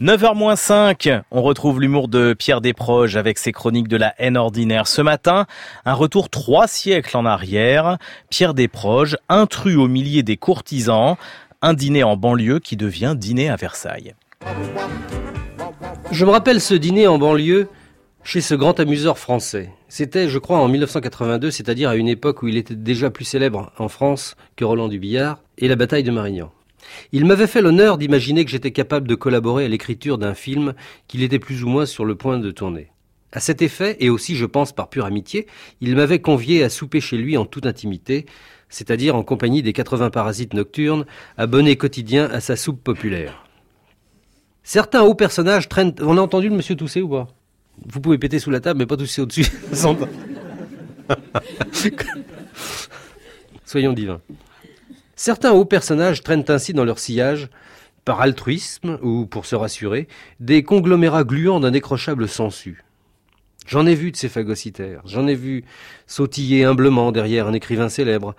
9h-5, on retrouve l'humour de Pierre Desproges avec ses chroniques de la haine ordinaire. Ce matin, un retour trois siècles en arrière. Pierre Desproges, intrus au millier des courtisans, un dîner en banlieue qui devient dîner à Versailles. Je me rappelle ce dîner en banlieue chez ce grand amuseur français. C'était, je crois, en 1982, c'est-à-dire à une époque où il était déjà plus célèbre en France que Roland Dubillard et la bataille de Marignan. Il m'avait fait l'honneur d'imaginer que j'étais capable de collaborer à l'écriture d'un film qu'il était plus ou moins sur le point de tourner. À cet effet, et aussi je pense par pure amitié, il m'avait convié à souper chez lui en toute intimité, c'est-à-dire en compagnie des 80 parasites nocturnes, abonnés quotidiens à sa soupe populaire. Certains hauts personnages traînent... On a entendu le monsieur tousser ou pas? Vous pouvez péter sous la table, mais pas tousser au-dessus. Soyons divins. Certains hauts personnages traînent ainsi dans leur sillage, par altruisme ou pour se rassurer, des conglomérats gluants d'un décrochable sensu. J'en ai vu de ces phagocytaires, j'en ai vu sautiller humblement derrière un écrivain célèbre,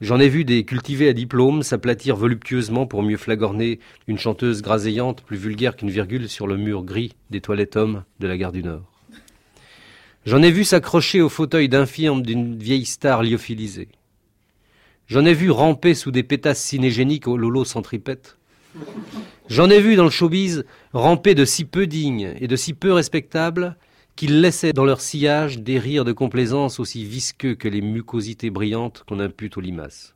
j'en ai vu des cultivés à diplôme s'aplatir voluptueusement pour mieux flagorner une chanteuse graséante plus vulgaire qu'une virgule sur le mur gris des toilettes hommes de la gare du Nord. J'en ai vu s'accrocher au fauteuil d'infirme d'une vieille star lyophilisée. J'en ai vu ramper sous des pétasses cinégéniques au lolo centripète. J'en ai vu dans le showbiz ramper de si peu dignes et de si peu respectables qu'ils laissaient dans leur sillage des rires de complaisance aussi visqueux que les mucosités brillantes qu'on impute aux limaces.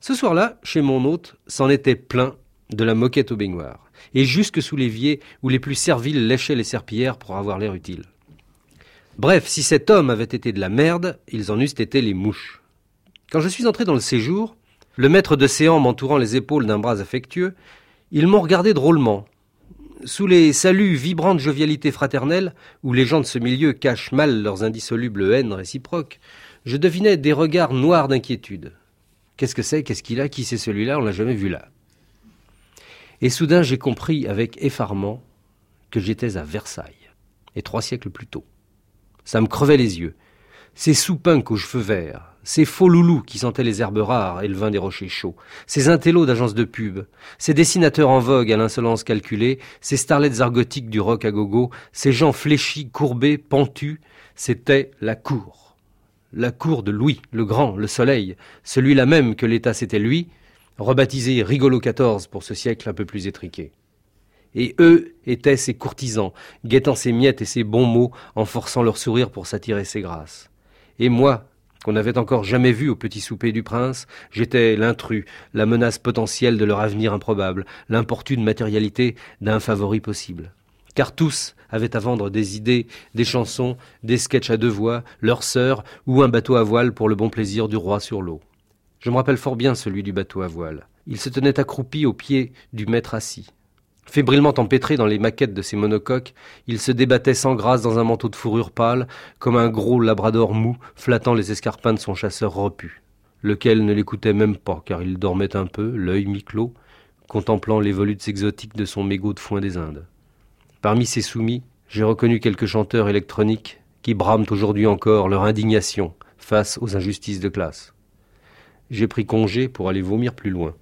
Ce soir-là, chez mon hôte, c'en était plein de la moquette au baignoire, et jusque sous l'évier où les plus serviles léchaient les serpillères pour avoir l'air utile. Bref, si cet homme avait été de la merde, ils en eussent été les mouches. Quand je suis entré dans le séjour, le maître de séant m'entourant les épaules d'un bras affectueux, ils m'ont regardé drôlement. Sous les saluts vibrants de jovialité fraternelle, où les gens de ce milieu cachent mal leurs indissolubles haines réciproques, je devinais des regards noirs d'inquiétude. Qu'est-ce que c'est? Qu'est-ce qu'il a? Qui c'est celui-là? On l'a jamais vu là. Et soudain j'ai compris avec effarement que j'étais à Versailles, et trois siècles plus tôt. Ça me crevait les yeux. Ces soupinques aux cheveux verts, ces faux loulous qui sentaient les herbes rares et le vin des rochers chauds, ces intellos d'agences de pub, ces dessinateurs en vogue à l'insolence calculée, ces starlettes argotiques du rock à gogo, ces gens fléchis, courbés, pentus, c'était la cour. La cour de Louis, le grand, le soleil, celui-là même que l'État s'était lui, rebaptisé Rigolo XIV pour ce siècle un peu plus étriqué. Et eux étaient ses courtisans, guettant ses miettes et ses bons mots en forçant leur sourire pour s'attirer ses grâces. Et moi, qu'on n'avait encore jamais vu au petit souper du prince, j'étais l'intrus, la menace potentielle de leur avenir improbable, l'importune matérialité d'un favori possible. Car tous avaient à vendre des idées, des chansons, des sketchs à deux voix, leurs sœurs ou un bateau à voile pour le bon plaisir du roi sur l'eau. Je me rappelle fort bien celui du bateau à voile. Il se tenait accroupi au pied du maître assis. Fébrilement empêtré dans les maquettes de ses monocoques, il se débattait sans grâce dans un manteau de fourrure pâle, comme un gros labrador mou flattant les escarpins de son chasseur repu, lequel ne l'écoutait même pas, car il dormait un peu, l'œil mi-clos, contemplant les volutes exotiques de son mégot de foin des Indes. Parmi ces soumis, j'ai reconnu quelques chanteurs électroniques qui brament aujourd'hui encore leur indignation face aux injustices de classe. J'ai pris congé pour aller vomir plus loin.